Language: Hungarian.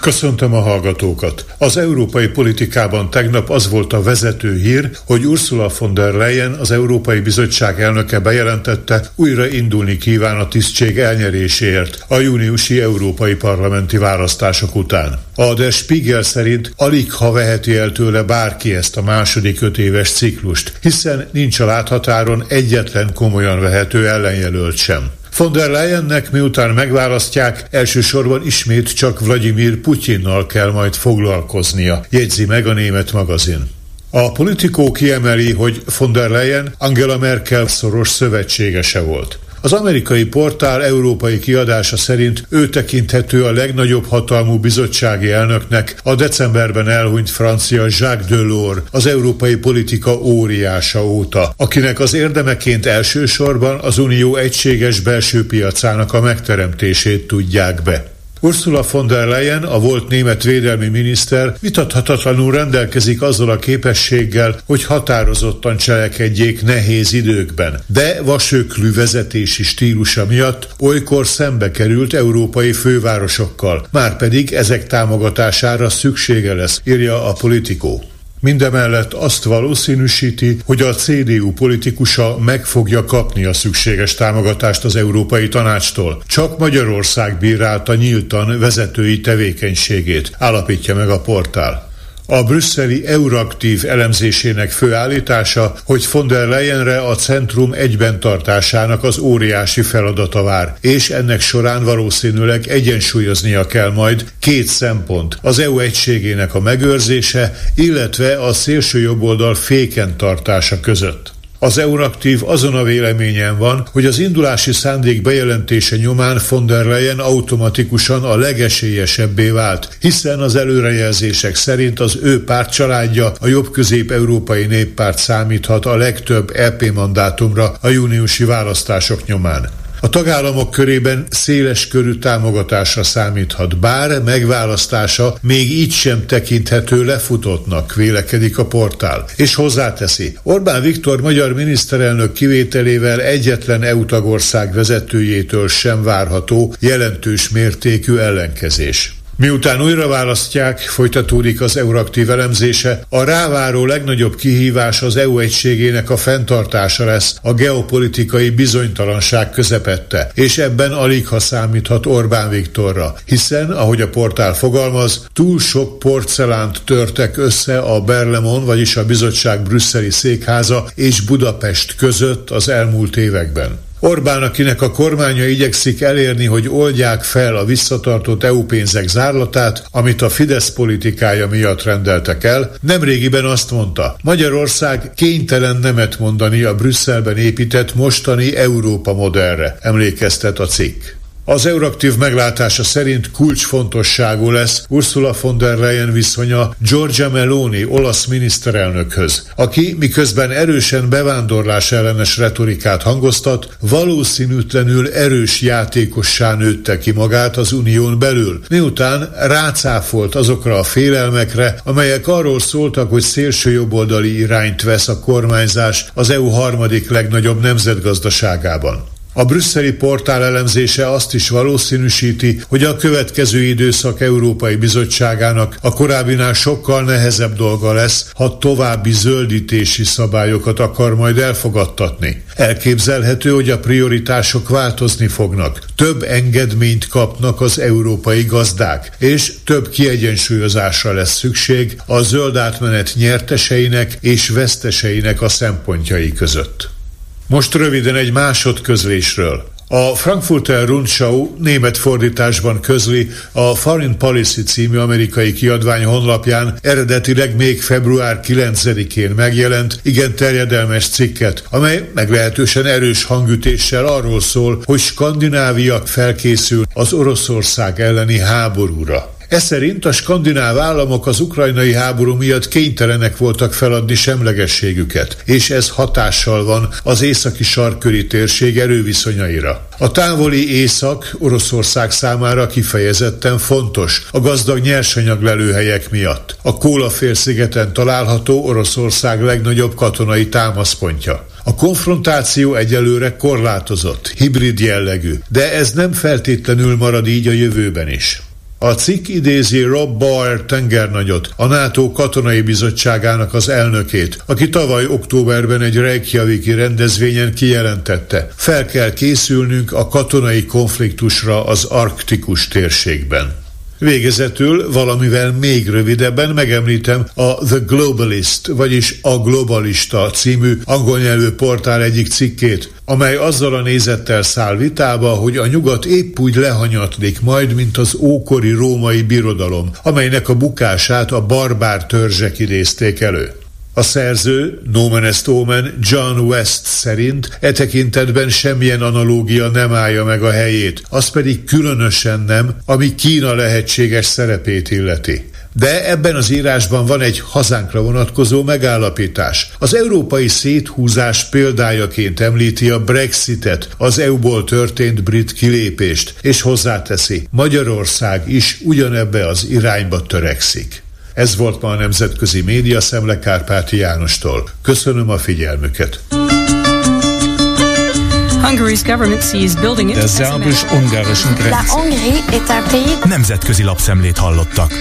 Köszöntöm a hallgatókat! Az európai politikában tegnap az volt a vezető hír, hogy Ursula von der Leyen, az Európai Bizottság elnöke bejelentette, újra indulni kíván a tisztség elnyeréséért a júniusi európai parlamenti választások után. A Der Spiegel szerint alig ha veheti el tőle bárki ezt a második öt éves ciklust, hiszen nincs a láthatáron egyetlen komolyan vehető ellenjelölt sem. Von der Leyennek miután megválasztják, elsősorban ismét csak Vladimir Putyinnal kell majd foglalkoznia, jegyzi meg a német magazin. A politikó kiemeli, hogy von der Leyen Angela Merkel szoros szövetségese volt. Az amerikai portál európai kiadása szerint ő tekinthető a legnagyobb hatalmú bizottsági elnöknek a decemberben elhunyt francia Jacques Delors, az európai politika óriása óta, akinek az érdemeként elsősorban az unió egységes belső piacának a megteremtését tudják be. Ursula von der Leyen, a volt német védelmi miniszter vitathatatlanul rendelkezik azzal a képességgel, hogy határozottan cselekedjék nehéz időkben, de vasöklű vezetési stílusa miatt olykor szembe került európai fővárosokkal, márpedig ezek támogatására szüksége lesz, írja a politikó. Mindemellett azt valószínűsíti, hogy a CDU politikusa meg fogja kapni a szükséges támogatást az Európai Tanácstól. Csak Magyarország bírálta nyíltan vezetői tevékenységét, állapítja meg a portál. A brüsszeli Euraktív elemzésének főállítása, hogy von der Leyenre a centrum egyben tartásának az óriási feladata vár, és ennek során valószínűleg egyensúlyoznia kell majd két szempont, az EU egységének a megőrzése, illetve a szélső jobboldal féken tartása között. Az Euraktív azon a véleményen van, hogy az indulási szándék bejelentése nyomán von der Leyen automatikusan a legesélyesebbé vált, hiszen az előrejelzések szerint az ő pártcsaládja, a jobb-közép-európai néppárt számíthat a legtöbb EP mandátumra a júniusi választások nyomán. A tagállamok körében széles körű támogatásra számíthat, bár megválasztása még így sem tekinthető lefutottnak, vélekedik a portál. És hozzáteszi, Orbán Viktor magyar miniszterelnök kivételével egyetlen EU tagország vezetőjétől sem várható jelentős mértékű ellenkezés. Miután újra választják, folytatódik az Euraktív elemzése, a ráváró legnagyobb kihívás az EU egységének a fenntartása lesz a geopolitikai bizonytalanság közepette, és ebben alig ha számíthat Orbán Viktorra, hiszen, ahogy a portál fogalmaz, túl sok porcelánt törtek össze a Berlemon, vagyis a bizottság brüsszeli székháza és Budapest között az elmúlt években. Orbán, akinek a kormánya igyekszik elérni, hogy oldják fel a visszatartott EU pénzek zárlatát, amit a Fidesz politikája miatt rendeltek el, nemrégiben azt mondta, Magyarország kénytelen nemet mondani a Brüsszelben épített mostani Európa modellre, emlékeztet a cikk. Az Euraktív meglátása szerint kulcsfontosságú lesz Ursula von der Leyen viszonya Giorgia Meloni olasz miniszterelnökhöz, aki miközben erősen bevándorlás ellenes retorikát hangoztat, valószínűtlenül erős játékossá nőtte ki magát az unión belül, miután rácáfolt azokra a félelmekre, amelyek arról szóltak, hogy szélsőjobboldali irányt vesz a kormányzás az EU harmadik legnagyobb nemzetgazdaságában. A brüsszeli portál elemzése azt is valószínűsíti, hogy a következő időszak Európai Bizottságának a korábbinál sokkal nehezebb dolga lesz, ha további zöldítési szabályokat akar majd elfogadtatni. Elképzelhető, hogy a prioritások változni fognak. Több engedményt kapnak az európai gazdák, és több kiegyensúlyozásra lesz szükség a zöld átmenet nyerteseinek és veszteseinek a szempontjai között. Most röviden egy másodközlésről. A Frankfurter Rundschau német fordításban közli a Foreign Policy című amerikai kiadvány honlapján eredetileg még február 9-én megjelent, igen terjedelmes cikket, amely meglehetősen erős hangütéssel arról szól, hogy Skandinávia felkészül az Oroszország elleni háborúra. Ez szerint a skandináv államok az ukrajnai háború miatt kénytelenek voltak feladni semlegességüket, és ez hatással van az északi sarköri térség erőviszonyaira. A távoli észak Oroszország számára kifejezetten fontos a gazdag nyersanyag lelőhelyek miatt. A Kóla-félszigeten található Oroszország legnagyobb katonai támaszpontja. A konfrontáció egyelőre korlátozott, hibrid jellegű, de ez nem feltétlenül marad így a jövőben is. A cikk idézi Rob Bauer tengernagyot, a NATO katonai bizottságának az elnökét, aki tavaly októberben egy Reykjaviki rendezvényen kijelentette, fel kell készülnünk a katonai konfliktusra az arktikus térségben. Végezetül valamivel még rövidebben megemlítem a The Globalist, vagyis a Globalista című angol nyelvű portál egyik cikkét, amely azzal a nézettel száll vitába, hogy a nyugat épp úgy lehanyatlik majd, mint az ókori római birodalom, amelynek a bukását a barbár törzsek idézték elő. A szerző, Nomen est Omen, John West szerint e tekintetben semmilyen analógia nem állja meg a helyét, az pedig különösen nem, ami Kína lehetséges szerepét illeti. De ebben az írásban van egy hazánkra vonatkozó megállapítás. Az európai széthúzás példájaként említi a Brexitet, az EU-ból történt brit kilépést, és hozzáteszi, Magyarország is ugyanebbe az irányba törekszik. Ez volt ma a Nemzetközi Média Szemle Kárpáti Jánostól. Köszönöm a figyelmüket. Der szerbus-ungarischen Grenze. Nemzetközi lapszemlét hallottak.